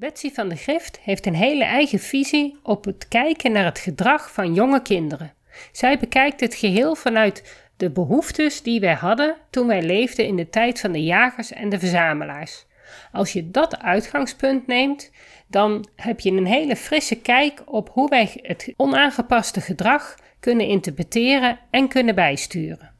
Betsy van de Grift heeft een hele eigen visie op het kijken naar het gedrag van jonge kinderen. Zij bekijkt het geheel vanuit de behoeftes die wij hadden toen wij leefden in de tijd van de jagers en de verzamelaars. Als je dat uitgangspunt neemt, dan heb je een hele frisse kijk op hoe wij het onaangepaste gedrag kunnen interpreteren en kunnen bijsturen.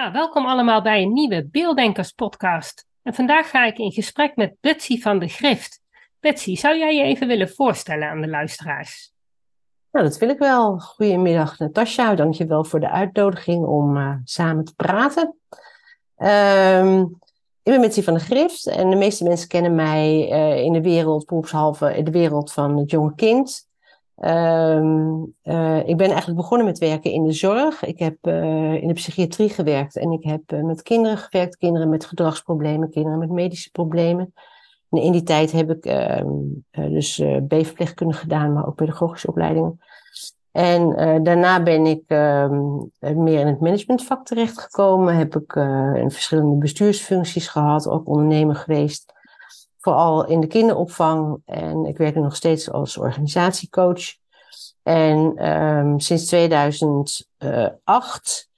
Nou, welkom allemaal bij een nieuwe Beelddenkers podcast. En vandaag ga ik in gesprek met Betsy van de Grift. Betsy, zou jij je even willen voorstellen aan de luisteraars? Nou, dat wil ik wel. Goedemiddag Natasja, dankjewel voor de uitnodiging om uh, samen te praten. Um, ik ben Betsy van de Grift en de meeste mensen kennen mij uh, in de wereld, beroepshalve, in de wereld van het jonge kind. Um, uh, ik ben eigenlijk begonnen met werken in de zorg. Ik heb uh, in de psychiatrie gewerkt en ik heb uh, met kinderen gewerkt. Kinderen met gedragsproblemen, kinderen met medische problemen. En in die tijd heb ik ehm, dus B-verpleegkunde gedaan, maar ook pedagogische opleidingen. En daarna ben ik um, meer in het managementvak terechtgekomen. Heb ik verschillende bestuursfuncties gehad, ook ondernemer geweest vooral in de kinderopvang. En ik werk nog steeds als organisatiecoach. En um, sinds 2008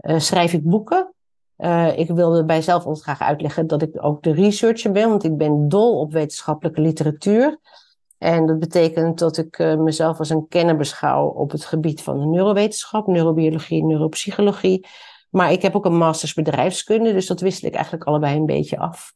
uh, schrijf ik boeken. Uh, ik wilde bij zelf graag uitleggen dat ik ook de researcher ben, want ik ben dol op wetenschappelijke literatuur. En dat betekent dat ik uh, mezelf als een kenner beschouw op het gebied van de neurowetenschap, neurobiologie, neuropsychologie. Maar ik heb ook een masters bedrijfskunde, dus dat wissel ik eigenlijk allebei een beetje af.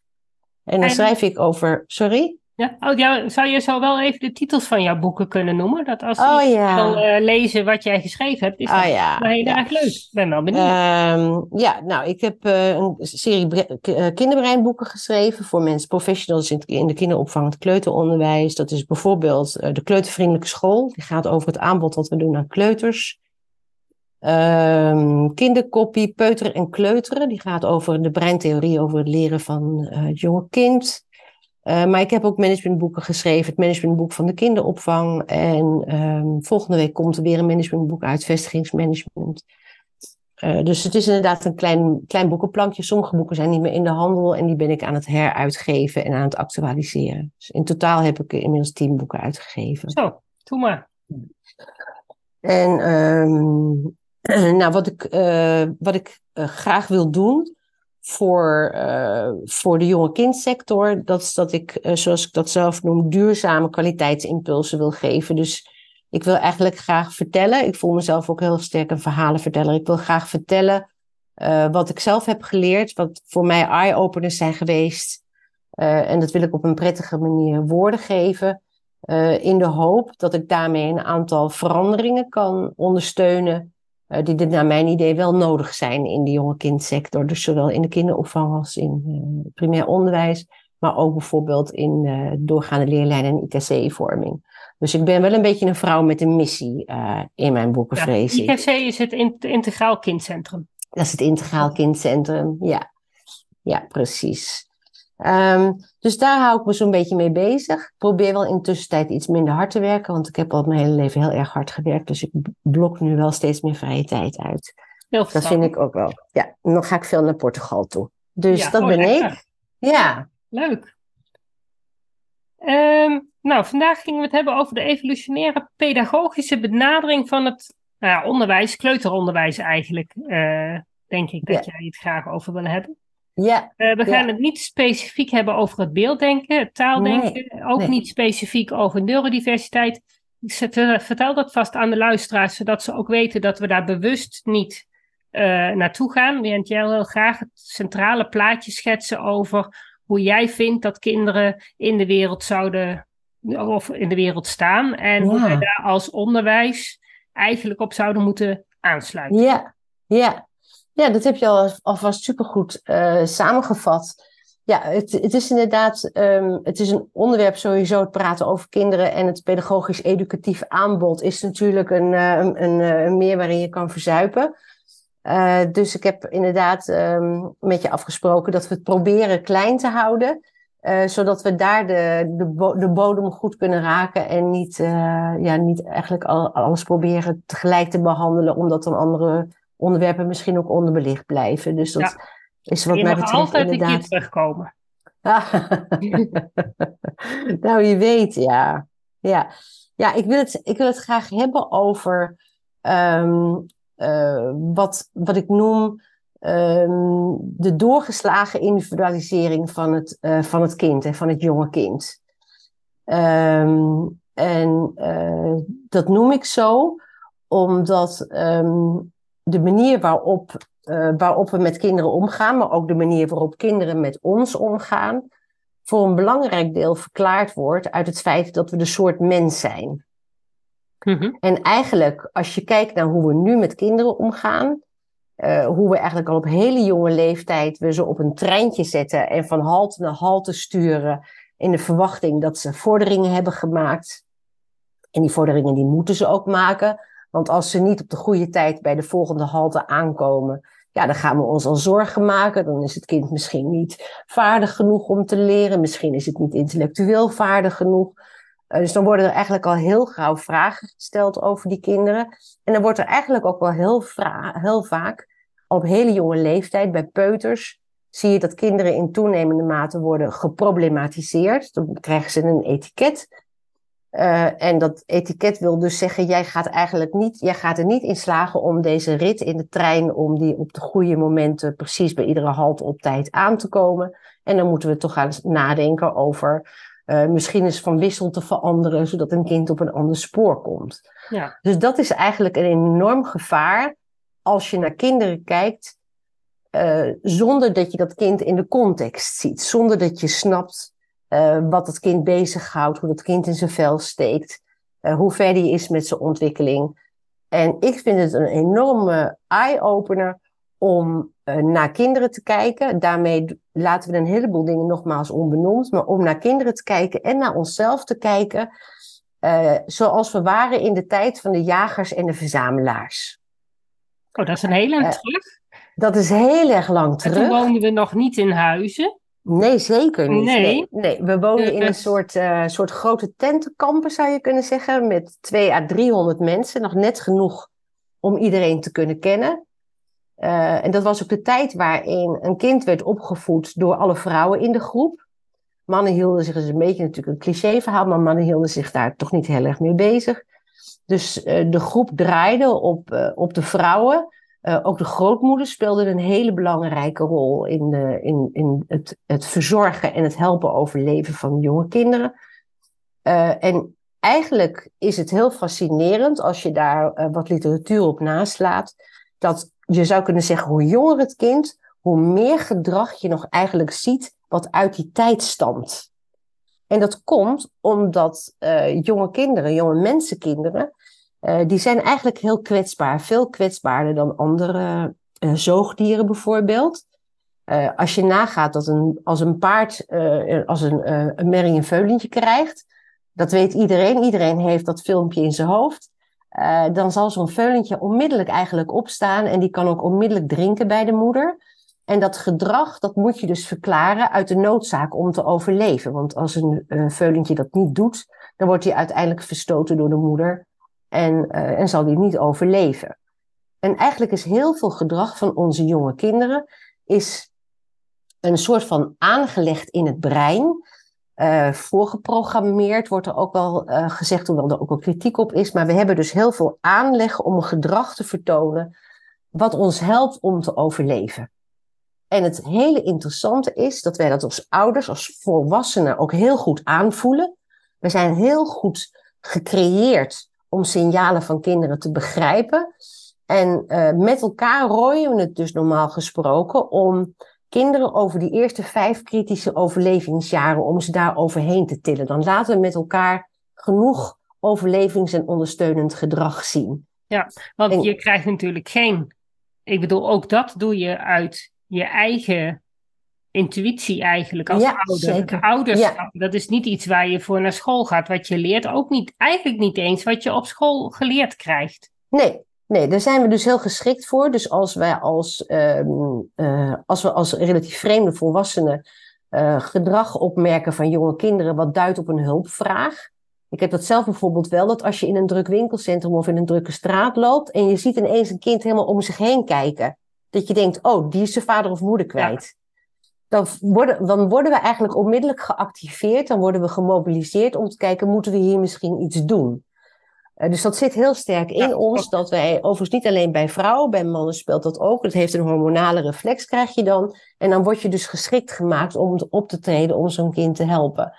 En dan schrijf ik over. Sorry? Ja, oh, ja, zou je zo wel even de titels van jouw boeken kunnen noemen? Dat als oh, je ja. wil uh, lezen wat jij geschreven hebt, is dat oh, ja. heel ja. erg leuk. Ik ben wel benieuwd. Um, ja, nou, ik heb uh, een serie uh, kinderbreinboeken geschreven voor mensen, professionals in, in de kinderopvang, het kleuteronderwijs. Dat is bijvoorbeeld de Kleutervriendelijke School. Die gaat over het aanbod dat we doen aan kleuters. Um, kinderkopie Peuteren en Kleuteren. Die gaat over de breintheorie, over het leren van uh, het jonge kind. Uh, maar ik heb ook managementboeken geschreven. Het managementboek van de kinderopvang. En um, volgende week komt er weer een managementboek uit, vestigingsmanagement. Uh, dus het is inderdaad een klein, klein boekenplankje. Sommige boeken zijn niet meer in de handel en die ben ik aan het heruitgeven en aan het actualiseren. Dus in totaal heb ik inmiddels tien boeken uitgegeven. Zo, doe maar. En um, nou, wat ik, uh, wat ik uh, graag wil doen voor, uh, voor de jonge kindsector, dat is dat ik, zoals ik dat zelf noem, duurzame kwaliteitsimpulsen wil geven. Dus ik wil eigenlijk graag vertellen. Ik voel mezelf ook heel sterk een verhalenverteller. Ik wil graag vertellen wat ik zelf heb geleerd, wat voor mij eye-openers zijn geweest. en dat wil ik op een prettige manier woorden geven. in de hoop dat ik daarmee een aantal veranderingen kan ondersteunen die er naar mijn idee wel nodig zijn in de jonge kindsector. Dus zowel in de kinderopvang als in uh, primair onderwijs, maar ook bijvoorbeeld in uh, doorgaande leerlijnen en IKC-vorming. Dus ik ben wel een beetje een vrouw met een missie in mijn boeken, ja, IKC is het Integraal Kindcentrum. Dat is het Integraal Kindcentrum, ja. Ja, precies. Um, dus daar hou ik me zo'n beetje mee bezig. Ik probeer wel in tussentijd iets minder hard te werken, want ik heb al mijn hele leven heel erg hard gewerkt. Dus ik blok nu wel steeds meer vrije tijd uit. Heel dat vind ik ook wel. Ja, en dan ga ik veel naar Portugal toe. Dus ja, dat oh, ben lekker. ik. Ja. Leuk. Um, nou, vandaag gingen we het hebben over de evolutionaire pedagogische benadering van het nou ja, onderwijs, kleuteronderwijs eigenlijk, uh, denk ik dat ja. jij het graag over wil hebben. Ja, uh, we gaan het niet specifiek hebben over het beelddenken, het taaldenken, ook nee. niet specifiek over neurodiversiteit. Ik vertel dat vast aan de luisteraars, zodat ze ook weten dat we daar bewust niet naartoe gaan. Want jij wil graag het centrale plaatje schetsen over hoe jij vindt dat kinderen in de wereld zouden of in de wereld staan. En hoe wij daar als onderwijs eigenlijk op zouden moeten aansluiten. Ja, ja. Ja dat heb je al, alvast supergoed uh, samengevat. Ja, het, het is inderdaad, um, het is een onderwerp sowieso, het praten over kinderen en het pedagogisch-educatief aanbod is natuurlijk een, uh, een, een, meer waarin je kan verzuipen. Dus ik heb inderdaad um, met je afgesproken dat we het proberen klein te houden. Zodat we daar de, de, de, bodem goed kunnen raken en niet, ja, niet eigenlijk al, alles proberen tegelijk te behandelen, omdat dan andere onderwerpen misschien ook onderbelicht blijven. Dus dat ja. is wat mij betreft altijd inderdaad... een keer terugkomen. nou, je weet, ja. Ja, ja ik, wil het, ik wil het graag hebben over um, uh, wat, wat ik noem um, de doorgeslagen individualisering van het, uh, van het kind en van het jonge kind. Um, en uh, dat noem ik zo omdat um, de manier waarop, uh, waarop we met kinderen omgaan, maar ook de manier waarop kinderen met ons omgaan, voor een belangrijk deel verklaard wordt uit het feit dat we de soort mens zijn. Mm -hmm. En eigenlijk, als je kijkt naar hoe we nu met kinderen omgaan, uh, hoe we eigenlijk al op hele jonge leeftijd we ze op een treintje zetten en van halte naar halte sturen in de verwachting dat ze vorderingen hebben gemaakt. En die vorderingen die moeten ze ook maken. Want als ze niet op de goede tijd bij de volgende halte aankomen, ja, dan gaan we ons al zorgen maken. Dan is het kind misschien niet vaardig genoeg om te leren. Misschien is het niet intellectueel vaardig genoeg. Uh, dus dan worden er eigenlijk al heel gauw vragen gesteld over die kinderen. En dan wordt er eigenlijk ook wel heel, heel vaak op hele jonge leeftijd bij peuters zie je dat kinderen in toenemende mate worden geproblematiseerd. Dan krijgen ze een etiket. Uh, en dat etiket wil dus zeggen, jij gaat eigenlijk niet, jij gaat er niet in slagen om deze rit in de trein, om die op de goede momenten precies bij iedere halt op tijd aan te komen. En dan moeten we toch gaan nadenken over uh, misschien eens van wissel te veranderen, zodat een kind op een ander spoor komt. Ja. Dus dat is eigenlijk een enorm gevaar als je naar kinderen kijkt, uh, zonder dat je dat kind in de context ziet, zonder dat je snapt uh, wat het kind bezighoudt, hoe dat kind in zijn vel steekt, uh, hoe ver die is met zijn ontwikkeling. En ik vind het een enorme eye-opener om naar kinderen te kijken. Daarmee laten we een heleboel dingen nogmaals onbenoemd, maar om naar kinderen te kijken en naar onszelf te kijken, zoals we waren in de tijd van de jagers en de verzamelaars. Oh, dat is een hele terug. Dat is heel erg lang terug. En toen woonden we nog niet in huizen. Nee, zeker niet. Nee. nee, nee. We wonen in een soort, uh, soort grote tentenkampen, zou je kunnen zeggen. Met 2 à 300 mensen. Nog net genoeg om iedereen te kunnen kennen. Uh, en dat was ook de tijd waarin een kind werd opgevoed door alle vrouwen in de groep. Mannen hielden zich, dat is een beetje natuurlijk een cliché verhaal, maar mannen hielden zich daar toch niet heel erg mee bezig. Dus uh, de groep draaide op, op de vrouwen. Uh, ook de grootmoeders speelden een hele belangrijke rol in, in, in het, het verzorgen en het helpen overleven van jonge kinderen. en eigenlijk is het heel fascinerend als je daar wat literatuur op naslaat. Dat je zou kunnen zeggen, hoe jonger het kind, hoe meer gedrag je nog eigenlijk ziet wat uit die tijd stamt. En dat komt omdat jonge kinderen, jonge mensenkinderen, uh, die zijn eigenlijk heel kwetsbaar. Veel kwetsbaarder dan andere uh, zoogdieren bijvoorbeeld. als je nagaat dat een, als een paard, als een, een merrie een veulentje krijgt, dat weet iedereen. Iedereen heeft dat filmpje in zijn hoofd. dan zal zo'n veulentje onmiddellijk eigenlijk opstaan en die kan ook onmiddellijk drinken bij de moeder. En dat gedrag, dat moet je dus verklaren uit de noodzaak om te overleven. Want als een veulentje dat niet doet, dan wordt hij uiteindelijk verstoten door de moeder en, uh, en zal hij niet overleven. En eigenlijk is heel veel gedrag van onze jonge kinderen is een soort van aangelegd in het brein. Uh, voorgeprogrammeerd wordt er ook wel gezegd, hoewel er ook wel kritiek op is. Maar we hebben dus heel veel aanleg om een gedrag te vertonen wat ons helpt om te overleven. En het hele interessante is dat wij dat als ouders, als volwassenen ook heel goed aanvoelen. We zijn heel goed gecreëerd om signalen van kinderen te begrijpen. En uh, met elkaar rooien we het dus normaal gesproken om kinderen over die eerste vijf kritische overlevingsjaren, om ze daar overheen te tillen. Dan laten we met elkaar genoeg overlevings- en ondersteunend gedrag zien. Ja, want je krijgt natuurlijk geen. Ik bedoel, ook dat doe je uit je eigen intuïtie eigenlijk als ja, ouder. Zeker. Ouderschap, dat is niet iets waar je voor naar school gaat, wat je leert. Ook niet, eigenlijk niet eens wat je op school geleerd krijgt. Nee, nee, daar zijn we dus heel geschikt voor. Dus als wij als, um, uh, als, we als relatief vreemde volwassenen uh, gedrag opmerken van jonge kinderen wat duidt op een hulpvraag. Ik heb dat zelf bijvoorbeeld wel, dat als je in een druk winkelcentrum of in een drukke straat loopt en je ziet ineens een kind helemaal om zich heen kijken, dat je denkt, oh, die is zijn vader of moeder kwijt. Ja dan worden, dan worden we eigenlijk onmiddellijk geactiveerd, dan worden we gemobiliseerd om te kijken, moeten we hier misschien iets doen? Uh, dus dat zit heel sterk in ja, ons, dat wij, overigens niet alleen bij vrouwen, bij mannen speelt dat ook. Het heeft een hormonale reflex, krijg je dan. En dan word je dus geschikt gemaakt om op te treden om zo'n kind te helpen.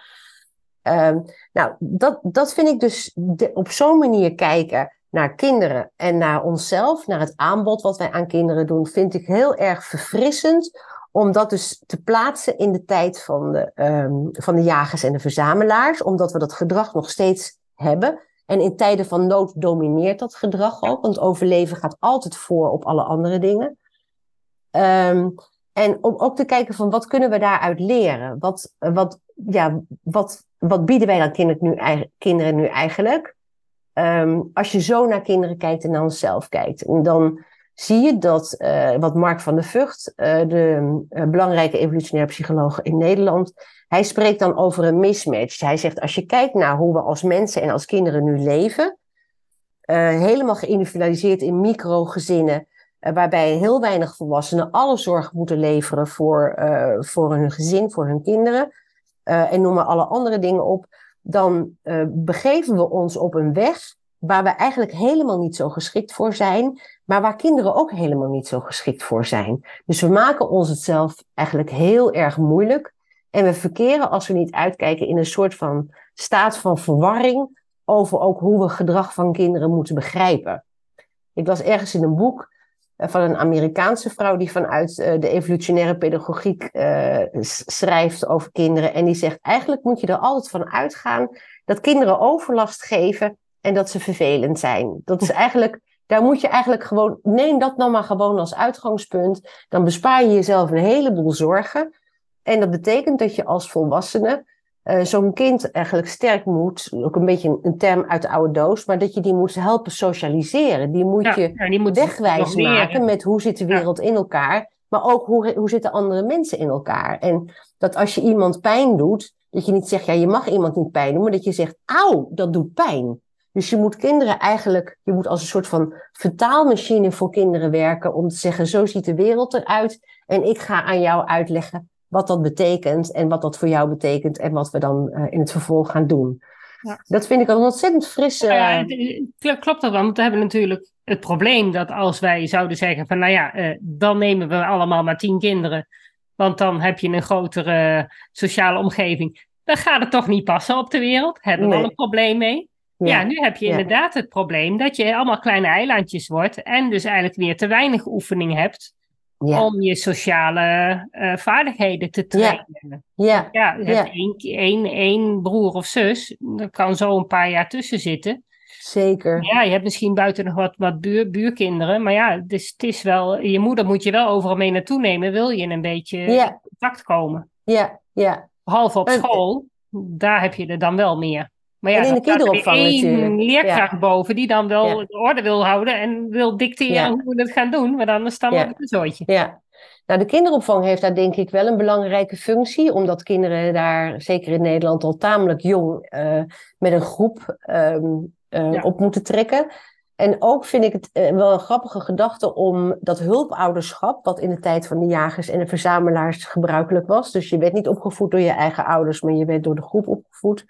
Uh, nou, dat, dat vind ik dus de, op zo'n manier kijken naar kinderen en naar onszelf, naar het aanbod wat wij aan kinderen doen, vind ik heel erg verfrissend om dat dus te plaatsen in de tijd van de, um, van de jagers en de verzamelaars, omdat we dat gedrag nog steeds hebben. En in tijden van nood domineert dat gedrag ook, want overleven gaat altijd voor op alle andere dingen. Um, en om ook te kijken van wat kunnen we daaruit leren? Wat, wat, ja, wat, wat bieden wij dan kinderen nu, kinderen nu eigenlijk? Um, als je zo naar kinderen kijkt en naar onszelf kijkt. En dan zie je dat uh, wat Mark van der Vught, uh, de uh, belangrijke evolutionaire psycholoog in Nederland, hij spreekt dan over een mismatch. Hij zegt, als je kijkt naar hoe we als mensen en als kinderen nu leven, helemaal geïndividualiseerd in microgezinnen, waarbij heel weinig volwassenen alle zorg moeten leveren voor, voor hun gezin, voor hun kinderen, en noem maar alle andere dingen op, dan begeven we ons op een weg waar we eigenlijk helemaal niet zo geschikt voor zijn, maar waar kinderen ook helemaal niet zo geschikt voor zijn. Dus we maken ons het zelf eigenlijk heel erg moeilijk. En we verkeren, als we niet uitkijken, in een soort van staat van verwarring over ook hoe we gedrag van kinderen moeten begrijpen. Ik was ergens in een boek eh, van een Amerikaanse vrouw die vanuit eh, de evolutionaire pedagogiek uh, schrijft over kinderen. En die zegt, eigenlijk moet je er altijd van uitgaan dat kinderen overlast geven en dat ze vervelend zijn. Dat is eigenlijk, daar moet je eigenlijk gewoon, neem dat nou maar gewoon als uitgangspunt. Dan bespaar je jezelf een heleboel zorgen. En dat betekent dat je als volwassene uh, zo'n kind eigenlijk sterk moet, ook een beetje een, een, term uit de oude doos, maar dat je die moet helpen socialiseren. Die moet je ja, die moet wegwijs maken met hoe zit de wereld ja. in elkaar, maar ook hoe, hoe zitten andere mensen in elkaar. En dat als je iemand pijn doet, dat je niet zegt, ja, je mag iemand niet pijn doen, maar dat je zegt, auw, dat doet pijn. Dus je moet kinderen eigenlijk, je moet als een soort van vertaalmachine voor kinderen werken om te zeggen, zo ziet de wereld eruit en ik ga aan jou uitleggen wat dat betekent en wat dat voor jou betekent en wat we dan uh, in het vervolg gaan doen. Ja. Dat vind ik een ontzettend frisse... Ja, ja, klopt dat wel, want we hebben natuurlijk het probleem dat als wij zouden zeggen van nou ja, uh, dan nemen we allemaal maar tien kinderen, want dan heb je een grotere sociale omgeving. Dan gaat het toch niet passen op de wereld. Hebben we nee. al een probleem mee. Ja, nu heb je inderdaad het probleem dat je allemaal kleine eilandjes wordt en dus eigenlijk weer te weinig oefening hebt ja. om je sociale uh, vaardigheden te trainen. Ja, ja. hebt één, één, één broer of zus, er kan zo een paar jaar tussen zitten. Zeker. Ja, je hebt misschien buiten nog wat, wat buur, buurkinderen, maar ja, dus het is wel, je moeder moet je wel overal mee naartoe nemen, wil je een beetje in contact komen. Ja, ja. Behalve op school, daar heb je er dan wel meer. Maar ja, en in de kinderopvang er natuurlijk. leerkracht ja. boven die dan wel ja. de orde wil houden en wil dicteren hoe we het gaan doen, maar dan wordt het een zooitje. Ja. Nou, de kinderopvang heeft daar denk ik wel een belangrijke functie, omdat kinderen daar, zeker in Nederland, al tamelijk jong uh, met een groep um, uh, op moeten trekken. En ook vind ik het uh, wel een grappige gedachte om dat hulpouderschap, wat in de tijd van de jagers en de verzamelaars gebruikelijk was. Dus je werd niet opgevoed door je eigen ouders, maar je werd door de groep opgevoed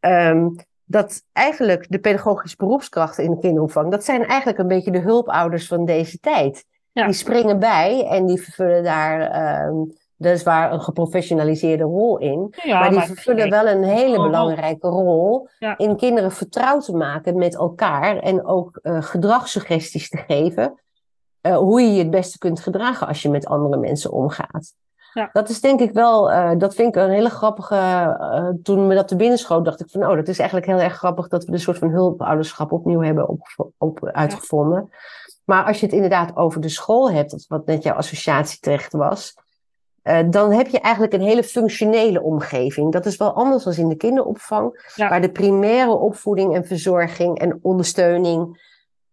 um, dat eigenlijk de pedagogische beroepskrachten in de kinderopvang, dat zijn eigenlijk een beetje de hulpouders van deze tijd. Ja. Die springen bij en die vervullen daar um, dat is waar een geprofessionaliseerde rol in. maar die vervullen wel een hele belangrijke rol in kinderen vertrouwd te maken met elkaar en ook uh, gedragssuggesties te geven. Uh, hoe je je het beste kunt gedragen als je met andere mensen omgaat. Ja. Dat is denk ik wel, uh, dat vind ik een hele grappige. toen me dat te binnen schoot, dacht ik van, oh, dat is eigenlijk heel erg grappig dat we een soort van hulpouderschap opnieuw hebben op, op, uitgevonden. Maar als je het inderdaad over de school hebt, wat net jouw associatie terecht was, uh, dan heb je eigenlijk een hele functionele omgeving. Dat is wel anders dan in de kinderopvang, waar de primaire opvoeding en verzorging en ondersteuning.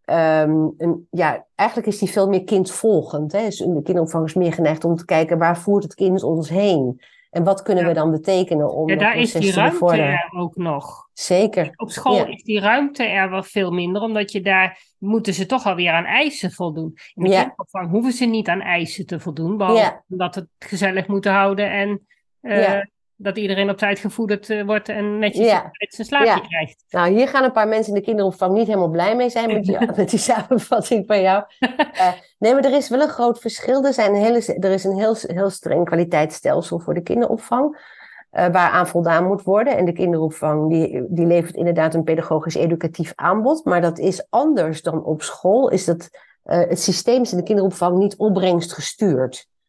Um, een, ja, eigenlijk is die veel meer kindvolgend. Hè? Dus de kinderopvang is meer geneigd om te kijken waar voert het kind ons heen. En wat kunnen we dan betekenen om ja, daar is die ruimte er ook nog. Zeker. Op school is die ruimte er wel veel minder, omdat je daar moeten ze toch alweer aan eisen voldoen. In de ja. hoeven ze niet aan eisen te voldoen, behalve dat het gezellig moeten houden en uh, dat iedereen op tijd gevoederd uh, wordt en netjes ja. zijn slaapje krijgt. Nou, hier gaan een paar mensen in de kinderopvang niet helemaal blij mee zijn met die, met die samenvatting van jou. Uh, nee, maar er is wel een groot verschil. Er, zijn hele, er is een heel, heel streng kwaliteitsstelsel voor de kinderopvang. Uh, waaraan voldaan moet worden. En de kinderopvang die, die levert inderdaad een pedagogisch-educatief aanbod. Maar dat is anders dan op school. Is dat, het systeem is in de kinderopvang niet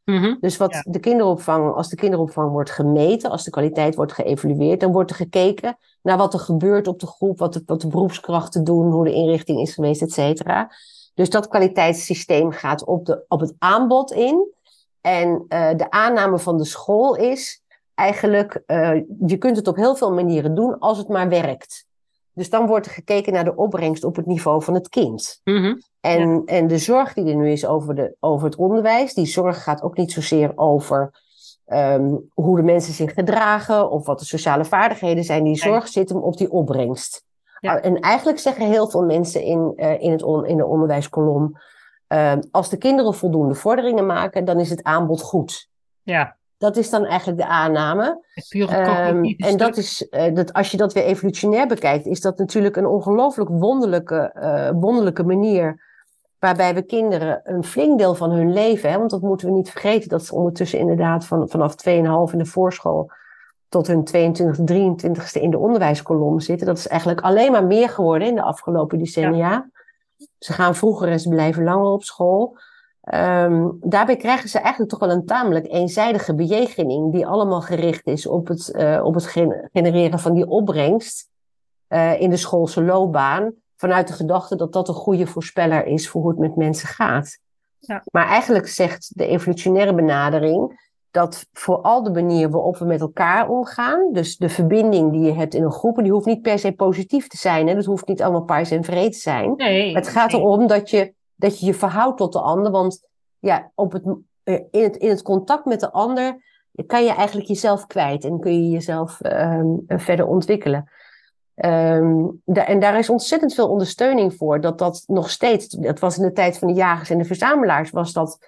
Mhm. Dus wat de kinderopvang, als de kinderopvang wordt gemeten, als de kwaliteit wordt geëvalueerd, dan wordt er gekeken naar wat er gebeurt op de groep, wat de, wat de beroepskrachten doen, hoe de inrichting is geweest, et cetera. Dus dat kwaliteitssysteem gaat op, de, op het aanbod in. En uh, de aanname van de school is eigenlijk, uh, je kunt het op heel veel manieren doen als het maar werkt. Dus dan wordt er gekeken naar de opbrengst op het niveau van het kind. Mm en, en de zorg die er nu is over, de, over het onderwijs, die zorg gaat ook niet zozeer over um, hoe de mensen zich gedragen of wat de sociale vaardigheden zijn. Die zorg zit hem op die opbrengst. Ja. En eigenlijk zeggen heel veel mensen in, uh, in, het on, in de onderwijskolom, uh, als de kinderen voldoende vorderingen maken, dan is het aanbod goed. Ja. Dat is dan eigenlijk de aanname. Um, en dat is, uh, dat, als je dat weer evolutionair bekijkt, is dat natuurlijk een ongelooflijk wonderlijke, uh, wonderlijke manier waarbij we kinderen een flink deel van hun leven, hè, want dat moeten we niet vergeten, dat ze ondertussen inderdaad van, vanaf 2,5 in de voorschool tot hun 22, 23ste in de onderwijskolom zitten. Dat is eigenlijk alleen maar meer geworden in de afgelopen decennia. Ze gaan vroeger en ze blijven langer op school. Um, daarbij krijgen ze eigenlijk toch wel een tamelijk eenzijdige bejegening, die allemaal gericht is op het, uh, op het genereren van die opbrengst uh, in de schoolse loopbaan vanuit de gedachte dat dat een goede voorspeller is voor hoe het met mensen gaat. Ja. Maar eigenlijk zegt de evolutionaire benadering dat vooral de manier waarop we met elkaar omgaan, dus de verbinding die je hebt in een groep, die hoeft niet per se positief te zijn. Hè? Dat hoeft niet allemaal pais en vreed te zijn. Nee, het gaat erom dat je, dat je je verhoudt tot de ander. Want ja, op het, eh, in, het, in het contact met de ander kan je eigenlijk jezelf kwijt en kun je jezelf uh, verder ontwikkelen. Um, en daar is ontzettend veel ondersteuning voor. Dat dat nog steeds, dat was in de tijd van de jagers en de verzamelaars, was dat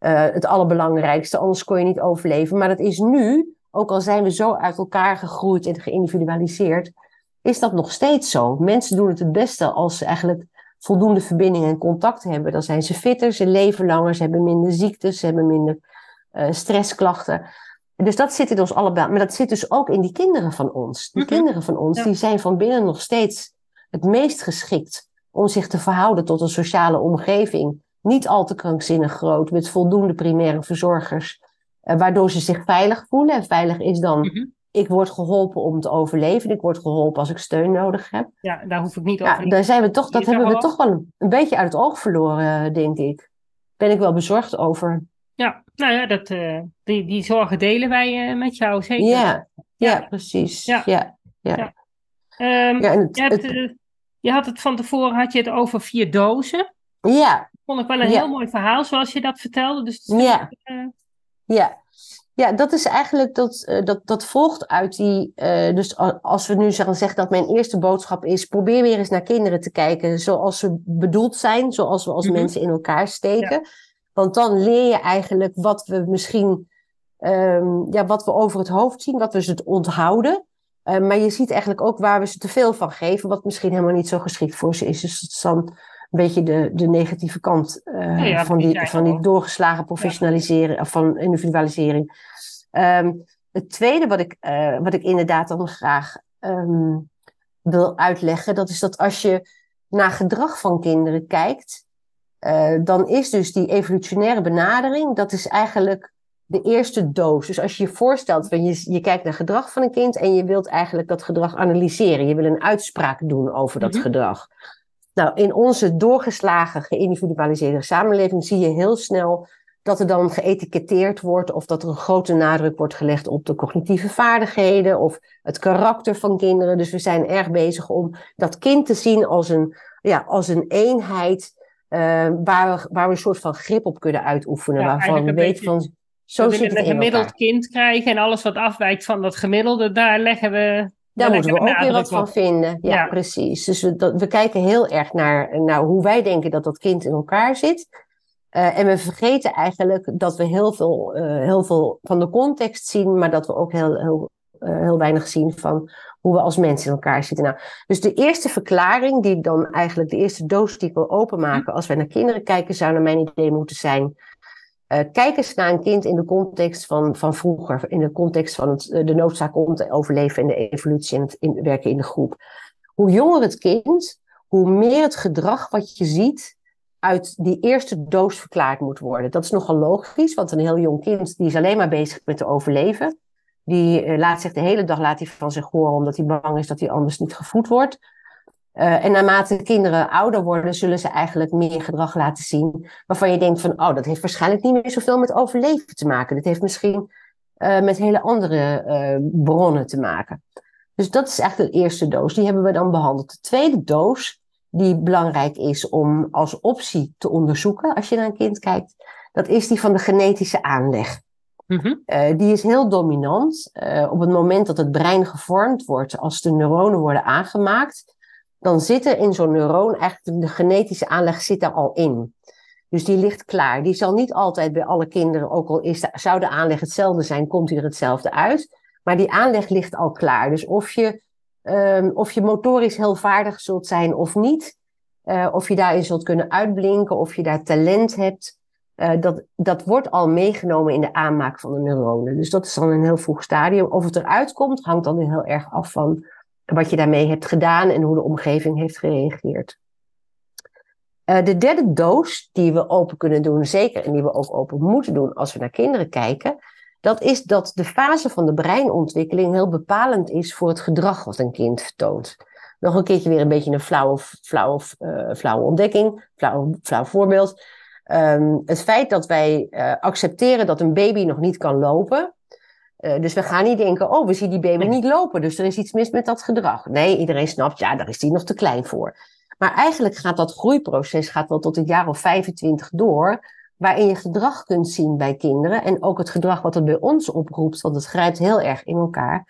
uh, het allerbelangrijkste. Anders kon je niet overleven. Maar dat is nu, ook al zijn we zo uit elkaar gegroeid en geïndividualiseerd, is dat nog steeds zo. Mensen doen het het beste als ze eigenlijk voldoende verbinding en contact hebben. Dan zijn ze fitter, ze leven langer, ze hebben minder ziektes, ze hebben minder uh, stressklachten. Dus dat zit in ons allebei. Maar dat zit dus ook in die kinderen van ons. Die mhm. kinderen van ons, die zijn van binnen nog steeds het meest geschikt om zich te verhouden tot een sociale omgeving. Niet al te krankzinnig groot, met voldoende primaire verzorgers. Eh, waardoor ze zich veilig voelen. En veilig is dan, mhm. Ik word geholpen om te overleven. Ik word geholpen als ik steun nodig heb. Ja, daar hoef ik niet over. Ja, daar zijn we toch, dat hebben we toch wel een, een beetje uit het oog verloren, denk ik. Ben ik wel bezorgd over. Ja, nou ja, dat, uh, die, die zorgen delen wij uh, met jou, zeker. Ja, ja, precies. Ja. Ja, ja. ja. Um, ja het, je, hebt, het, je, had het van tevoren had je het over vier dozen. Ja. Vond ik wel een heel mooi verhaal zoals je dat vertelde. Dus ja. ja. Ja, dat is eigenlijk, dat, dat, dat volgt uit die, dus als we nu zeggen dat mijn eerste boodschap is, probeer weer eens naar kinderen te kijken zoals ze bedoeld zijn, zoals we als mm -hmm. mensen in elkaar steken. Want dan leer je eigenlijk wat we misschien, um, ja, wat we over het hoofd zien, wat we ze onthouden. Uh, maar je ziet eigenlijk ook waar we ze te veel van geven, wat misschien helemaal niet zo geschikt voor ze is. Dus dan beetje de, de negatieve kant van, die, van die doorgeslagen professionaliseren, of van individualisering. Ehm, het tweede wat ik, wat ik inderdaad dan graag ehm, wil uitleggen, dat is dat als je naar gedrag van kinderen kijkt, dan is dus die evolutionaire benadering, dat is eigenlijk de eerste doos. Dus als je je voorstelt, je, je kijkt naar gedrag van een kind en je wilt eigenlijk dat gedrag analyseren. Je wil een uitspraak doen over dat mhm. gedrag. Nou, in onze doorgeslagen, geïndividualiseerde samenleving zie je heel snel dat er dan geëtiketteerd wordt of dat er een grote nadruk wordt gelegd op de cognitieve vaardigheden of het karakter van kinderen. Dus we zijn erg bezig om dat kind te zien als een, ja, als een eenheid uh, waar, we, waar we een soort van grip op kunnen uitoefenen. waarvan we weten van zo we willen een gemiddeld kind krijgen en alles wat afwijkt van dat gemiddelde, daar leggen we. Daar moeten we ook weer wat van vinden. Ja, precies. Dus we, dat, we kijken heel erg naar, naar hoe wij denken dat dat kind in elkaar zit. Uh, en we vergeten eigenlijk dat we heel veel, uh, heel veel van de context zien, maar dat we ook heel, heel, uh, heel weinig zien van hoe we als mensen in elkaar zitten. Nou, dus de eerste verklaring, die dan eigenlijk de eerste doos die ik wil openmaken als wij naar kinderen kijken, zou naar mijn idee moeten zijn uh, kijk eens naar een kind in de context van, van vroeger, in de context van het, de noodzaak om te overleven en de evolutie en het in, werken in de groep. Hoe jonger het kind, hoe meer het gedrag wat je ziet uit die eerste doos verklaard moet worden. Dat is nogal logisch, want een heel jong kind die is alleen maar bezig met te overleven. Die uh, laat zich de hele dag laat hij van zich horen omdat hij bang is dat hij anders niet gevoed wordt. Uh, en naarmate kinderen ouder worden, zullen ze eigenlijk meer gedrag laten zien. Waarvan je denkt van, oh, dat heeft waarschijnlijk niet meer zoveel met overleven te maken. Dat heeft misschien uh, met hele andere uh, bronnen te maken. Dus dat is eigenlijk de eerste doos. Die hebben we dan behandeld. De tweede doos, die belangrijk is om als optie te onderzoeken als je naar een kind kijkt, dat is die van de genetische aanleg. Mm -hmm. die is heel dominant. op het moment dat het brein gevormd wordt, als de neuronen worden aangemaakt, dan zit er in zo'n neuroon eigenlijk de genetische aanleg zit er al in. Dus die ligt klaar. Die zal niet altijd bij alle kinderen, ook al is de, zou de aanleg hetzelfde zijn, komt hij er hetzelfde uit. Maar die aanleg ligt al klaar. Dus of je, um, of je motorisch heel vaardig zult zijn of niet, uh, of je daarin zult kunnen uitblinken, of je daar talent hebt, uh, dat, dat wordt al meegenomen in de aanmaak van de neuronen. Dus dat is dan een heel vroeg stadium. Of het eruit komt, hangt dan heel erg af van wat je daarmee hebt gedaan en hoe de omgeving heeft gereageerd. Uh, de derde doos die we open kunnen doen, zeker en die we ook open moeten doen als we naar kinderen kijken, dat is dat de fase van de breinontwikkeling heel bepalend is voor het gedrag wat een kind vertoont. Nog een keertje weer een beetje een flauwe, flauwe, uh, flauwe ontdekking, flauw, flauw voorbeeld. Um, het feit dat wij uh, accepteren dat een baby nog niet kan lopen, uh, dus we gaan niet denken, oh, we zien die baby niet lopen, dus er is iets mis met dat gedrag. Nee, iedereen snapt, ja, daar is die nog te klein voor. Maar eigenlijk gaat dat groeiproces gaat wel tot een jaar of 25 door, waarin je gedrag kunt zien bij kinderen en ook het gedrag wat het bij ons oproept, want het grijpt heel erg in elkaar,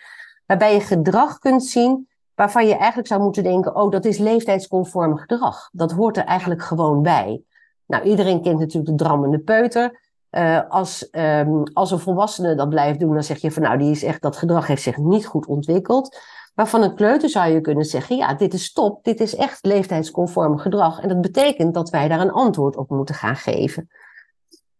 waarbij je gedrag kunt zien waarvan je eigenlijk zou moeten denken, oh, dat is leeftijdsconform gedrag. Dat hoort er eigenlijk gewoon bij. Nou, iedereen kent natuurlijk de drammende peuter. Uh, als, um, als een volwassene dat blijft doen, dan zeg je van nou, die is echt, dat gedrag heeft zich niet goed ontwikkeld. Maar van een kleuter zou je kunnen zeggen, ja, dit is stop, dit is echt leeftijdsconform gedrag. En dat betekent dat wij daar een antwoord op moeten gaan geven.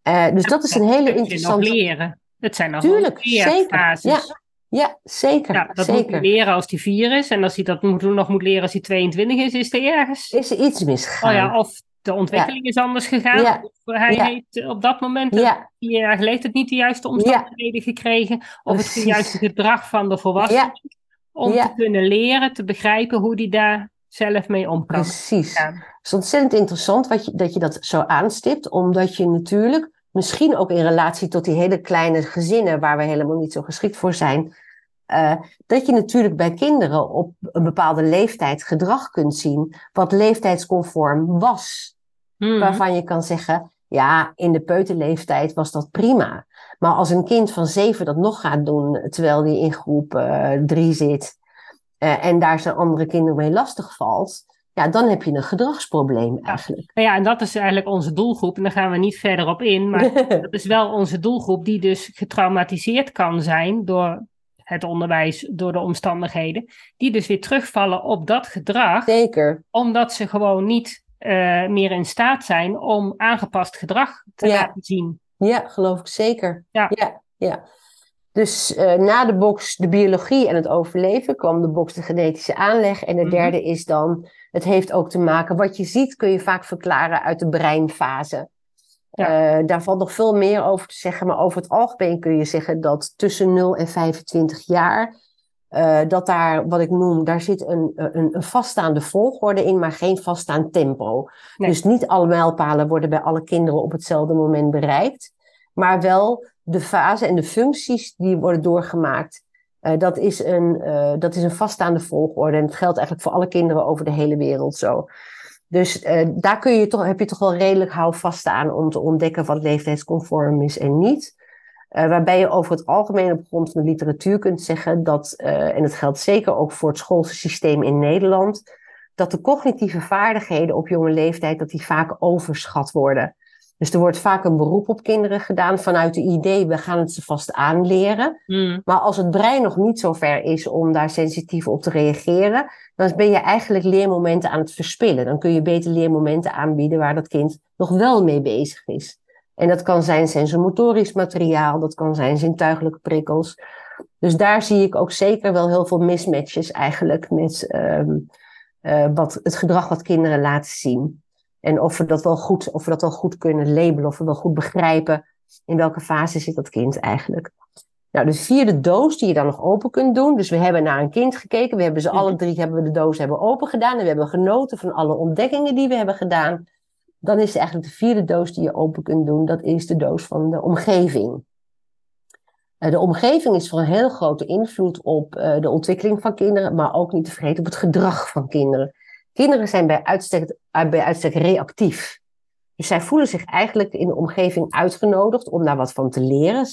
Uh, dus dat is een hele interessante... leren. Het zijn nog Tuurlijk, zeker. Ja, ja, zeker. Ja, dat zeker. moet hij leren als hij vier is. En als hij dat moet, nog moet leren als hij 22 is, is er ergens... Is er iets misgegaan. Oh ja, of de ontwikkeling is anders gegaan. Of hij heeft op dat moment, vier jaar geleden, het niet de juiste omstandigheden gekregen. Of het juiste gedrag van de volwassenen. Om te kunnen leren, te begrijpen hoe die daar zelf mee om kan. Precies. Het is ontzettend interessant wat je, dat je dat zo aanstipt. Omdat je natuurlijk, misschien ook in relatie tot die hele kleine gezinnen... waar we helemaal niet zo geschikt voor zijn... Uh, dat je natuurlijk bij kinderen op een bepaalde leeftijd gedrag kunt zien wat leeftijdsconform was. Hmm. Waarvan je kan zeggen, ja, in de peuterleeftijd was dat prima. Maar als een kind van zeven dat nog gaat doen, terwijl die in groep uh, drie zit, uh, en daar zijn andere kinderen mee lastig valt, ja, dan heb je een gedragsprobleem eigenlijk. Ja. ja, en dat is eigenlijk onze doelgroep. En daar gaan we niet verder op in. Maar dat is wel onze doelgroep die dus getraumatiseerd kan zijn door het onderwijs, door de omstandigheden. Die dus weer terugvallen op dat gedrag. Zeker. Omdat ze gewoon niet eh, meer in staat zijn om aangepast gedrag te laten zien. Ja, geloof ik zeker. Ja. ja, ja. Dus uh, na de box de biologie en het overleven kwam de box de genetische aanleg. En de mhm. derde is dan, het heeft ook te maken, wat je ziet kun je vaak verklaren uit de breinfase. Ja. Uh, daar valt nog veel meer over te zeggen, maar over het algemeen kun je zeggen dat tussen 0 en 25 jaar, uh, dat daar, wat ik noem, daar zit een, een, een, vaststaande volgorde in, maar geen vaststaand tempo. Dus niet alle mijlpalen worden bij alle kinderen op hetzelfde moment bereikt, maar wel de fase en de functies die worden doorgemaakt. Uh, dat, is een, dat is een vaststaande volgorde en het geldt eigenlijk voor alle kinderen over de hele wereld zo. Dus uh, daar kun je toch, heb je toch wel redelijk houvast aan om te ontdekken wat leeftijdsconform is en niet. Uh, waarbij je over het algemeen op grond van de literatuur kunt zeggen dat, uh, en het geldt zeker ook voor het schoolse systeem in Nederland, dat de cognitieve vaardigheden op jonge leeftijd dat die vaak overschat worden. Dus er wordt vaak een beroep op kinderen gedaan vanuit het idee, we gaan het ze vast aanleren. Mm. Maar als het brein nog niet zo ver is om daar sensitief op te reageren, dan ben je eigenlijk leermomenten aan het verspillen. Dan kun je beter leermomenten aanbieden waar dat kind nog wel mee bezig is. En dat kan zijn sensomotorisch materiaal, dat kan zijn zintuigelijke prikkels. Dus daar zie ik ook zeker wel heel veel mismatches eigenlijk met um, uh, wat, het gedrag wat kinderen laten zien. En of we dat wel goed, of we dat wel goed kunnen labelen, of we wel goed begrijpen in welke fase zit dat kind eigenlijk. Nou, de vierde doos die je dan nog open kunt doen. Dus we hebben naar een kind gekeken. We hebben ze alle drie hebben we de doos hebben open gedaan. En we hebben genoten van alle ontdekkingen die we hebben gedaan. Dan is eigenlijk de vierde doos die je open kunt doen. Dat is de doos van de omgeving. Eh, de omgeving is van een heel grote invloed op eh, de ontwikkeling van kinderen. Maar ook niet te vergeten op het gedrag van kinderen. Kinderen zijn bij uitstek, eh, bij uitstek reactief. Dus zij voelen zich eigenlijk in de omgeving uitgenodigd om daar wat van te leren.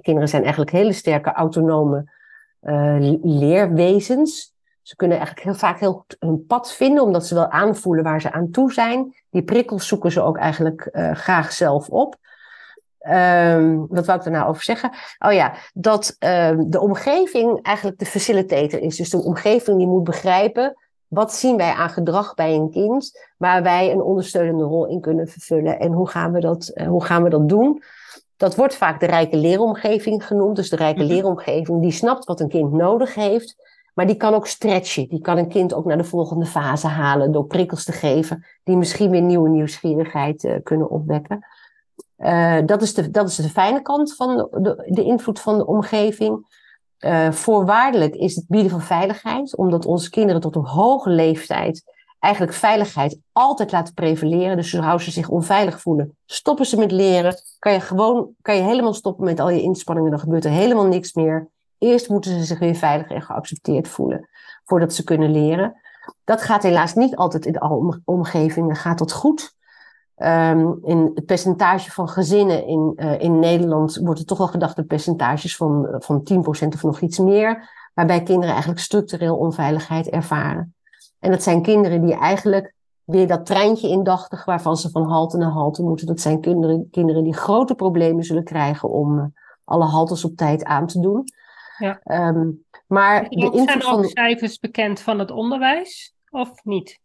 Kinderen zijn eigenlijk hele sterke autonome leerwezens. Ze kunnen eigenlijk heel vaak heel goed hun pad vinden, omdat ze wel aanvoelen waar ze aan toe zijn. Die prikkels zoeken ze ook eigenlijk uh, graag zelf op. Um, wat wou ik er nou over zeggen? Oh ja, dat um, de omgeving eigenlijk de facilitator is. Dus de omgeving die moet begrijpen wat zien wij aan gedrag bij een kind waar wij een ondersteunende rol in kunnen vervullen en hoe gaan we dat, uh, hoe gaan we dat doen? Dat wordt vaak de rijke leeromgeving genoemd. Dus de rijke mhm. leeromgeving die snapt wat een kind nodig heeft, maar die kan ook stretchen. Die kan een kind ook naar de volgende fase halen door prikkels te geven die misschien weer nieuwe nieuwsgierigheid uh, kunnen opwekken. Uh, dat, is de, dat is de fijne kant van de, de invloed van de omgeving. Uh, voorwaardelijk is het bieden van veiligheid, omdat onze kinderen tot een hoge leeftijd eigenlijk veiligheid altijd laten prevaleren. Dus zodra ze zich onveilig voelen, stoppen ze met leren. Kan je gewoon, kan je helemaal stoppen met al je inspanningen, dan gebeurt er helemaal niks meer. Eerst moeten ze zich weer veilig en geaccepteerd voelen, voordat ze kunnen leren. Dat gaat helaas niet altijd in alle omgevingen, gaat dat goed. Um, in het percentage van gezinnen in, uh, in Nederland wordt er toch wel gedacht de percentages van, van 10% of nog iets meer, waarbij kinderen eigenlijk structureel onveiligheid ervaren. En dat zijn kinderen die eigenlijk weer dat treintje indachtig waarvan ze van halte naar halte moeten. Dat zijn kinderen, kinderen die grote problemen zullen krijgen om uh, alle haltes op tijd aan te doen. Ja. Um, maar de zijn er ook cijfers bekend van het onderwijs of niet?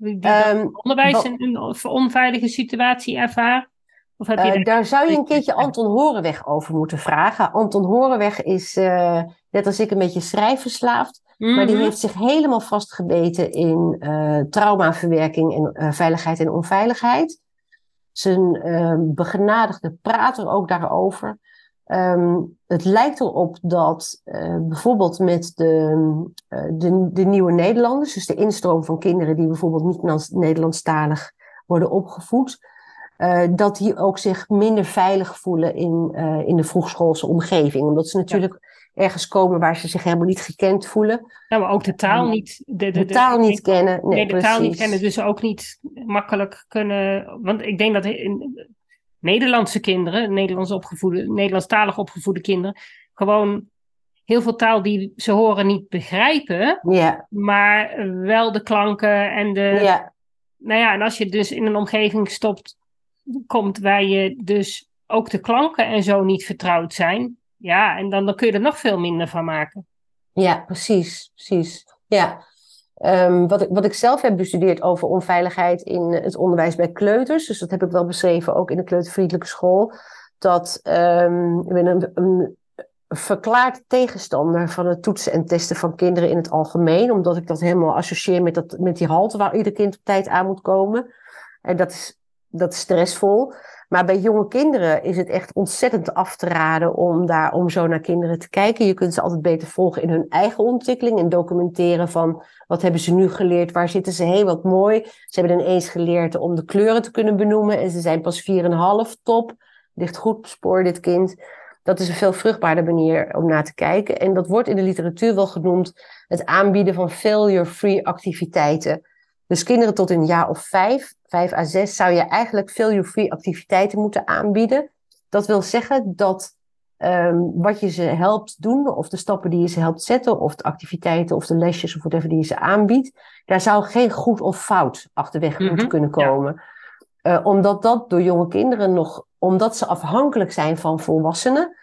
Um, onderwijs in een onveilige situatie ervaart? Of heb je uh, daar zou je een keertje Anton Horenweg over moeten vragen. Anton Horenweg is uh, net als ik een beetje schrijfverslaafd. Mm -hmm. Maar die mhm. heeft zich helemaal vastgebeten in uh, traumaverwerking en veiligheid en onveiligheid. Zijn ehm, begenadigde praat er ook daarover. Um, het lijkt erop dat uh, bijvoorbeeld met de, uh, de, de, nieuwe Nederlanders, dus de instroom van kinderen die bijvoorbeeld niet Nederlandstalig worden opgevoed, uh, dat die ook zich minder veilig voelen in, in de vroegschoolse omgeving. Omdat ze natuurlijk ergens komen waar ze zich helemaal niet gekend voelen. Nou, maar ook de taal niet. De, de, de taal niet kennen. Nee, nee de taal niet kennen, dus ook niet makkelijk kunnen. Want ik denk dat in, Nederlandse kinderen, Nederlands opgevoede, Nederlandstalig opgevoede kinderen, gewoon heel veel taal die ze horen niet begrijpen, ja. maar wel de klanken en de. Ja. Nou ja, en als je dus in een omgeving stopt, komt waar je dus ook de klanken en zo niet vertrouwd zijn, ja, en dan, dan kun je er nog veel minder van maken. Ja, precies, precies. Ja. Ehm, wat, ik, wat ik zelf heb bestudeerd over onveiligheid in het onderwijs bij kleuters, dus dat heb ik wel beschreven ook in de kleutervriendelijke school, dat ik ben een, een verklaard tegenstander van het toetsen en testen van kinderen in het algemeen, omdat ik dat helemaal associeer met, dat, met die halte waar ieder kind op tijd aan moet komen. En dat is, dat is stressvol. Maar bij jonge kinderen is het echt ontzettend af te raden om, daar, om zo naar kinderen te kijken. Je kunt ze altijd beter volgen in hun eigen ontwikkeling en documenteren van wat hebben ze nu geleerd, waar zitten ze heen, wat mooi. Ze hebben ineens geleerd om de kleuren te kunnen benoemen en ze zijn pas 4,5 top. Ligt goed op spoor, dit kind. Dat is een veel vruchtbaarder manier om naar te kijken. En dat wordt in de literatuur wel genoemd het aanbieden van failure-free activiteiten. Dus kinderen tot een jaar of vijf, vijf à zes, zou je eigenlijk failure-free activiteiten moeten aanbieden. Dat wil zeggen dat um, wat je ze helpt doen, of de stappen die je ze helpt zetten, of de activiteiten of de lesjes of whatever die je ze aanbiedt, daar zou geen goed of fout achterweg mm moeten kunnen komen. Ja. Uh, omdat dat door jonge kinderen nog, omdat ze afhankelijk zijn van volwassenen,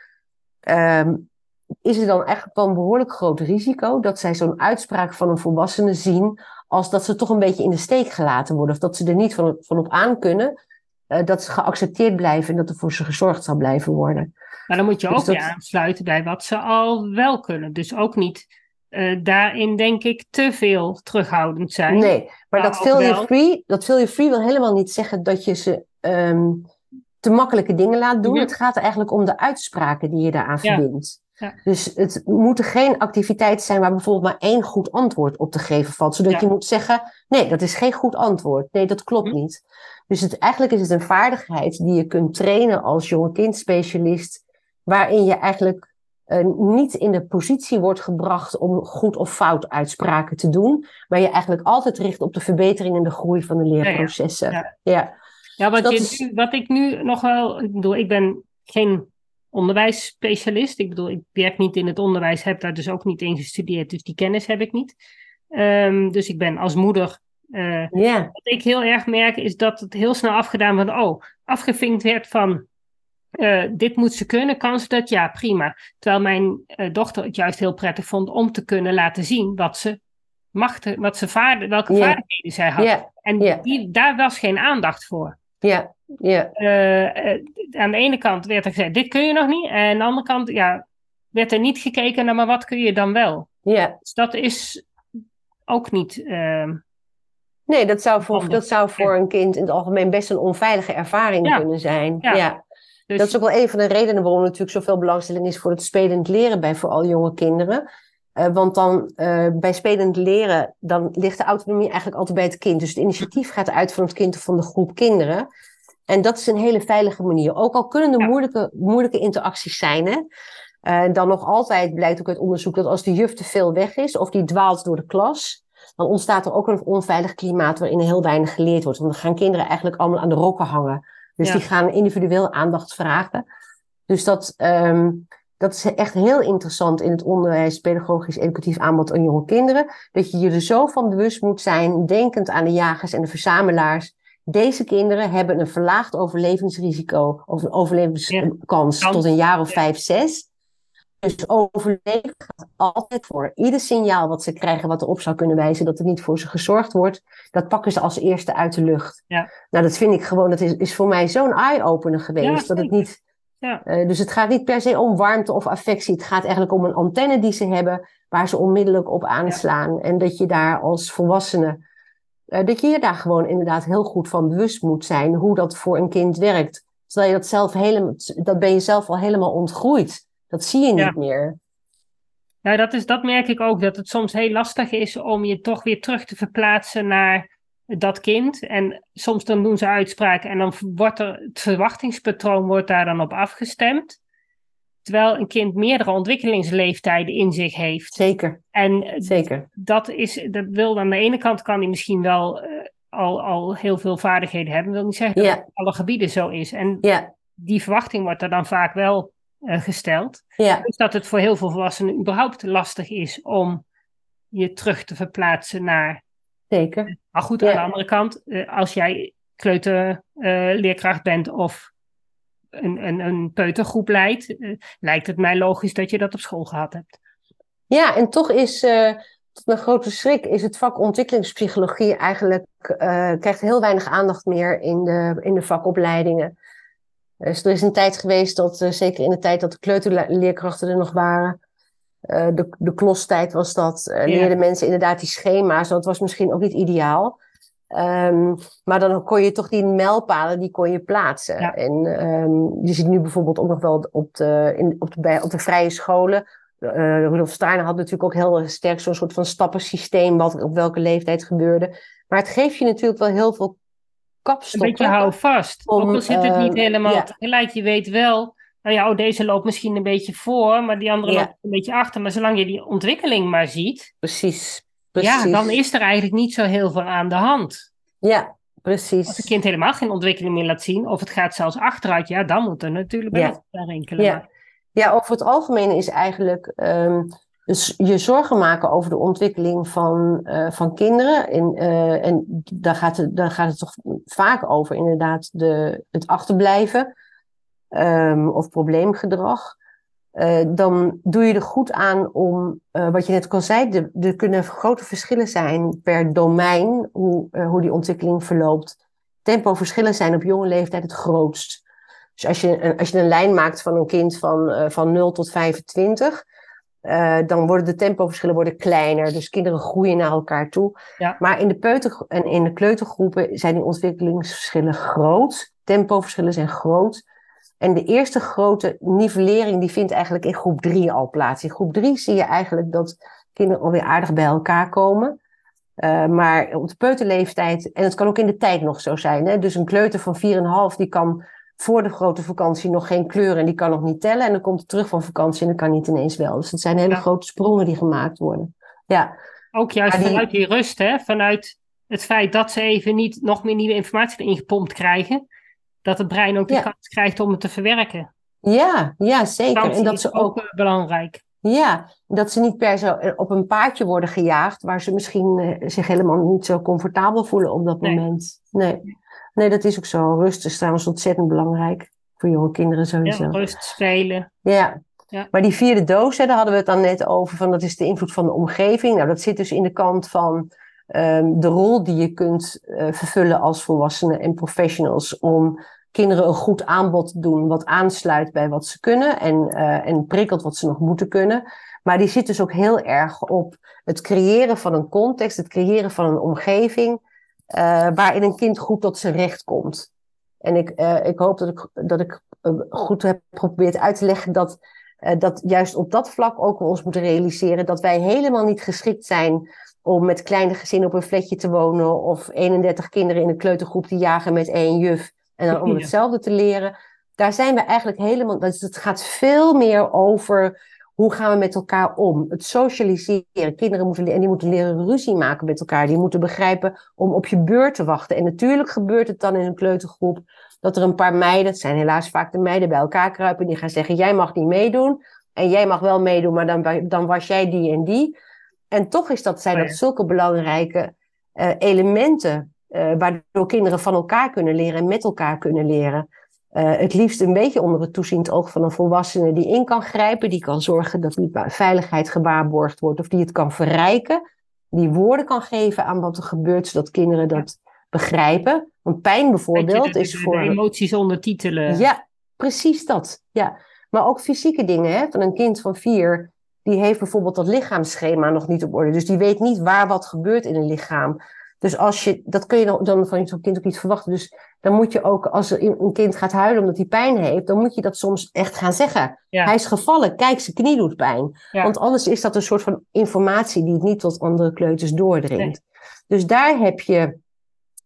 um, is er dan echt wel een behoorlijk groot risico dat zij zo'n uitspraak van een volwassene zien als dat ze toch een beetje in de steek gelaten worden. Of dat ze er niet van, van op aan kunnen. Uh, dat ze geaccepteerd blijven en dat er voor ze gezorgd zal blijven worden. Maar dan moet je dus ook dat... weer aansluiten bij wat ze al wel kunnen. Dus ook niet uh, daarin, denk ik, te veel terughoudend zijn. Nee, maar, maar dat failure wel... free, dat failure free wil helemaal niet zeggen dat je ze um, te makkelijke dingen laat doen. Ja. Het gaat er eigenlijk om de uitspraken die je daaraan ja. verbindt. Ja. Dus het moeten geen activiteiten zijn waar bijvoorbeeld maar één goed antwoord op te geven valt. Zodat ja. je moet zeggen, nee, dat is geen goed antwoord. Nee, dat klopt hm. niet. Dus het, eigenlijk is het een vaardigheid die je kunt trainen als jonge kindspecialist. Waarin je eigenlijk uh, niet in de positie wordt gebracht om goed of fout uitspraken te doen. Maar je eigenlijk altijd richt op de verbetering en de groei van de leerprocessen. Ja, ja. ja. wat, je is... wat ik nu nog wel, ik bedoel, ik ben geen onderwijsspecialist. Ik bedoel, ik werk niet in het onderwijs, heb daar dus ook niet in gestudeerd, dus die kennis heb ik niet. Um, dus ik ben als moeder. Uh, yeah. Wat ik heel erg merk is dat het heel snel afgedaan wordt. Oh, afgevinkt werd van. Uh, dit moet ze kunnen, kan ze dat? Ja, prima. Terwijl mijn uh, dochter het juist heel prettig vond om te kunnen laten zien wat ze macht, wat ze vaardig, welke yeah. vaardigheden zij had. Yeah. En die, daar was geen aandacht voor. Ja, ja. Uh, aan de ene kant werd er gezegd, dit kun je nog niet. En aan de andere kant ja, werd er niet gekeken naar, maar wat kun je dan wel? Ja. Dus dat is ook niet... Uh, nee, dat zou, voor, dat zou voor een kind in het algemeen best een onveilige ervaring ja. kunnen zijn. Ja. ja. Dus... Dat is ook wel een van de redenen waarom er natuurlijk zoveel belangstelling is voor het spelend leren bij vooral jonge kinderen. Uh, want dan uh, bij spelend leren, dan ligt de autonomie eigenlijk altijd bij het kind. Dus het initiatief gaat uit van het kind of van de groep kinderen. En dat is een hele veilige manier. Ook al kunnen er moeilijke, moeilijke interacties zijn. Hè? Uh, dan nog altijd blijkt ook uit onderzoek dat als de juf te veel weg is of die dwaalt door de klas, dan ontstaat er ook een onveilig klimaat waarin heel weinig geleerd wordt. Want dan gaan kinderen eigenlijk allemaal aan de rokken hangen. Dus ja. die gaan individueel aandacht vragen. Dus dat, um, dat is echt heel interessant in het onderwijs, pedagogisch, educatief aanbod aan jonge kinderen. Dat je je er zo van bewust moet zijn, denkend aan de jagers en de verzamelaars. Deze kinderen hebben een verlaagd overlevingsrisico of een overlevingskans ja. tot een jaar of vijf, zes. Dus overleven gaat altijd voor. Ieder signaal wat ze krijgen, wat erop zou kunnen wijzen dat er niet voor ze gezorgd wordt, dat pakken ze als eerste uit de lucht. Ja. Nou, dat vind ik gewoon, dat is, is voor mij zo'n eye-opener geweest. Ja, dat het niet ja. Uh, dus het gaat niet per se om warmte of affectie. Het gaat eigenlijk om een antenne die ze hebben, waar ze onmiddellijk op aanslaan. Ja. En dat je daar als volwassene, uh, dat je je daar gewoon inderdaad heel goed van bewust moet zijn hoe dat voor een kind werkt. Terwijl je dat zelf helemaal, dat ben je zelf al helemaal ontgroeid. Dat zie je niet ja. meer. Nou, dat, is, dat merk ik ook, dat het soms heel lastig is om je toch weer terug te verplaatsen naar dat kind. En soms dan doen ze uitspraken en dan wordt er, het verwachtingspatroon wordt daar dan op afgestemd. Terwijl een kind meerdere ontwikkelingsleeftijden in zich heeft. Zeker. En Zeker. dat is, dat wil aan de ene kant kan hij misschien wel uh, al, al heel veel vaardigheden hebben. Dat wil niet zeggen dat het alle gebieden zo is. En die verwachting wordt er dan vaak wel uh, gesteld. Ja. Dus dat het voor heel veel volwassenen überhaupt lastig is om je terug te verplaatsen naar Zeker. Maar goed, ja. aan de andere kant, als jij kleuterleerkracht uh, bent of een, een, een peutergroep leidt, uh, lijkt het mij logisch dat je dat op school gehad hebt. Ja, en toch is, uh, tot mijn grote schrik is het vak ontwikkelingspsychologie eigenlijk, krijgt heel weinig aandacht meer in de, in de vakopleidingen. Dus er is een tijd geweest dat, zeker in de tijd dat de kleuterleerkrachten er nog waren, uh, de, de klostijd was dat, uh, leerden mensen inderdaad die schema's. Dat was misschien ook niet ideaal. Um, maar dan kon je toch die mijlpalen, die kon je plaatsen. Ja. En um, je ziet nu bijvoorbeeld ook nog wel op de, in, op de, bij, op de vrije scholen. Uh, Rudolf Steiner had natuurlijk ook heel sterk zo'n soort van stappensysteem, wat op welke leeftijd gebeurde. Maar het geeft je natuurlijk wel heel veel kapstokken. Een beetje hou vast. Om, ook al zit het niet helemaal ja. tegelijk. Je weet wel, nou ja, oh, deze loopt misschien een beetje voor, maar die andere ja. loopt een beetje achter. Maar zolang je die ontwikkeling maar ziet. Precies. Precies. Ja, dan is er eigenlijk niet zo heel veel aan de hand. Ja, precies. Als een kind helemaal geen ontwikkeling meer laat zien, of het gaat zelfs achteruit, ja, dan moet er natuurlijk wel ja. enkele. Ja. ja, over het algemeen is eigenlijk um, dus je zorgen maken over de ontwikkeling van, uh, van kinderen. En, uh, en daar, gaat het, daar gaat het toch vaak over, inderdaad, de, het achterblijven um, of probleemgedrag. Uh, dan doe je er goed aan om, uh, wat je net al zei, er kunnen grote verschillen zijn per domein, hoe, uh, hoe die ontwikkeling verloopt. Tempoverschillen zijn op jonge leeftijd het grootst. Dus als je, als je een lijn maakt van een kind van, van 0 tot 25, dan worden de tempoverschillen worden kleiner. Dus kinderen groeien naar elkaar toe. Ja. Maar in de peuter- en in de kleutergroepen zijn die ontwikkelingsverschillen groot. Tempoverschillen zijn groot. En de eerste grote nivellering die vindt eigenlijk in groep 3 al plaats. In groep 3 zie je eigenlijk dat kinderen alweer aardig bij elkaar komen. Uh, maar op de peuterleeftijd, en het kan ook in de tijd nog zo zijn. Hè? Dus een kleuter van 4,5 die kan voor de grote vakantie nog geen kleuren en die kan nog niet tellen. En dan komt hij terug van vakantie en dan kan niet ineens wel. Dus het zijn hele ja. grote sprongen die gemaakt worden. Ja. Ook juist die... vanuit die rust, hè? vanuit het feit dat ze even niet nog meer nieuwe informatie erin gepompt krijgen dat het brein ook de ja. kans krijgt om het te verwerken. Ja, ja zeker. en dat ze ook, ook belangrijk. Ja, dat ze niet per se op een paardje worden gejaagd, waar ze misschien uh, zich helemaal niet zo comfortabel voelen op dat nee. moment. Nee. nee, dat is ook zo. Rust is trouwens ontzettend belangrijk voor jonge kinderen sowieso. Ja, rust, spelen. Ja. ja. Maar die vierde doos, hè, daar hadden we het dan net over, van dat is de invloed van de omgeving. Nou, dat zit dus in de kant van um, de rol die je kunt uh, vervullen als volwassenen en professionals om kinderen een goed aanbod te doen wat aansluit bij wat ze kunnen en, uh, en prikkelt wat ze nog moeten kunnen. Maar die zit dus ook heel erg op het creëren van een context, het creëren van een omgeving uh, waarin een kind goed tot zijn recht komt. En ik, uh, ik hoop dat ik, dat ik goed heb geprobeerd uit te leggen dat, dat juist op dat vlak ook we ons moeten realiseren dat wij helemaal niet geschikt zijn om met kleine gezinnen op een flatje te wonen of 31 kinderen in een kleutergroep te jagen met één juf en dan om hetzelfde te leren. Daar zijn we eigenlijk helemaal. Dus het gaat veel meer over hoe gaan we met elkaar om. Het socialiseren. Kinderen moeten, en die moeten leren ruzie maken met elkaar. Die moeten begrijpen om op je beurt te wachten. En natuurlijk gebeurt het dan in een kleutergroep dat er een paar meiden, het zijn helaas vaak de meiden, bij elkaar kruipen. Die gaan zeggen: Jij mag niet meedoen. En jij mag wel meedoen, maar dan, dan was jij die en die. En toch is dat, zijn dat zulke belangrijke uh, elementen. Uh, waardoor kinderen van elkaar kunnen leren en met elkaar kunnen leren. Uh, het liefst een beetje onder het toeziend oog van een volwassene die in kan grijpen, die kan zorgen dat die veiligheid gewaarborgd wordt of die het kan verrijken, die woorden kan geven aan wat er gebeurt, zodat kinderen dat ja. begrijpen. Want pijn bijvoorbeeld de, is voor. De emoties ondertitelen. Ja, precies dat. Ja. Maar ook fysieke dingen, hè? van een kind van vier die heeft bijvoorbeeld dat lichaamsschema nog niet op orde. Dus die weet niet waar wat gebeurt in een lichaam. Dus als je, dat kun je dan, van zo'n kind ook niet verwachten. Dus dan moet je ook, als een kind gaat huilen omdat hij pijn heeft, dan moet je dat soms echt gaan zeggen. Ja. Hij is gevallen, kijk, zijn knie doet pijn. Ja. Want anders is dat een soort van informatie die het niet tot andere kleuters doordringt. Nee. Dus daar heb je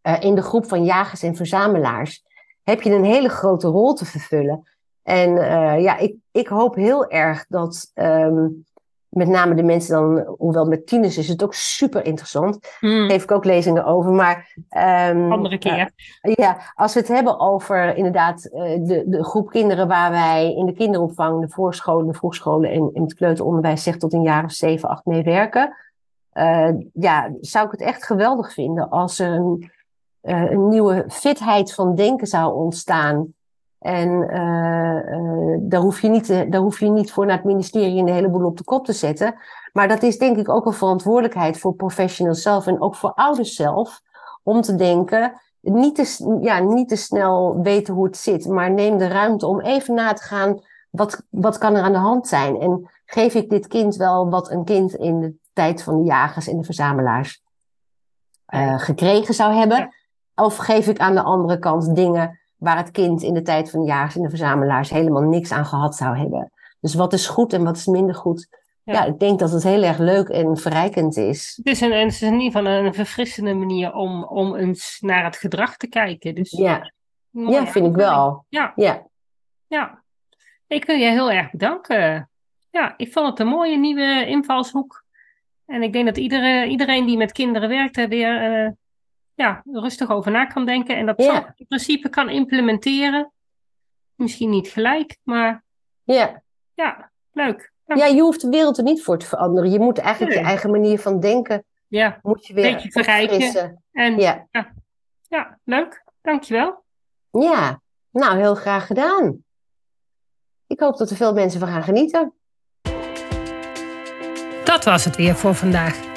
uh, in de groep van jagers en verzamelaars, heb je een hele grote rol te vervullen. En uh, ja, ik, ik hoop heel erg dat um, met name de mensen dan, hoewel met tieners is het ook super interessant. Mm. Geef ik ook lezingen over. Maar um, andere keer. Uh, ja, als we het hebben over inderdaad uh, de, de groep kinderen waar wij in de kinderopvang, de voorscholen, de vroegscholen en in het kleuteronderwijs zeg tot een jaar of zeven, acht mee werken. Ja, zou ik het echt geweldig vinden als er een, een nieuwe fitheid van denken zou ontstaan. En uh, uh, daar, hoef je niet, daar hoef je niet voor naar het ministerie een heleboel op de kop te zetten. Maar dat is denk ik ook een verantwoordelijkheid voor professionals zelf en ook voor ouders zelf. Om te denken, niet te, ja, niet te snel weten hoe het zit, maar neem de ruimte om even na te gaan. Wat, wat kan er aan de hand zijn? En geef ik dit kind wel wat een kind in de tijd van de jagers en de verzamelaars uh, gekregen zou hebben? Of geef ik aan de andere kant dingen waar het kind in de tijd van de jagers en de verzamelaars helemaal niks aan gehad zou hebben? Dus wat is goed en wat is minder goed? Ja. ik denk dat het heel erg leuk en verrijkend is. Het is, een, het is in ieder geval een verfrissende manier om, om eens naar het gedrag te kijken. Dus, ja, ja vind ik wel. Ja. ja. ja. Ik wil je heel erg bedanken. Ja, ik vond het een mooie nieuwe invalshoek. En ik denk dat iedereen, iedereen die met kinderen werkt er weer uh, ja, rustig over na kan denken. En dat ja. in principe kan implementeren. Misschien niet gelijk, maar ja, ja leuk. Ja. je hoeft de wereld er niet voor te veranderen. Je moet eigenlijk je eigen manier van denken ja. moet je weer Beetje verrijken. En, ja. ja. Ja, leuk. Dankjewel. Ja, nou heel graag gedaan. Ik hoop dat er veel mensen van gaan genieten. Dat was het weer voor vandaag.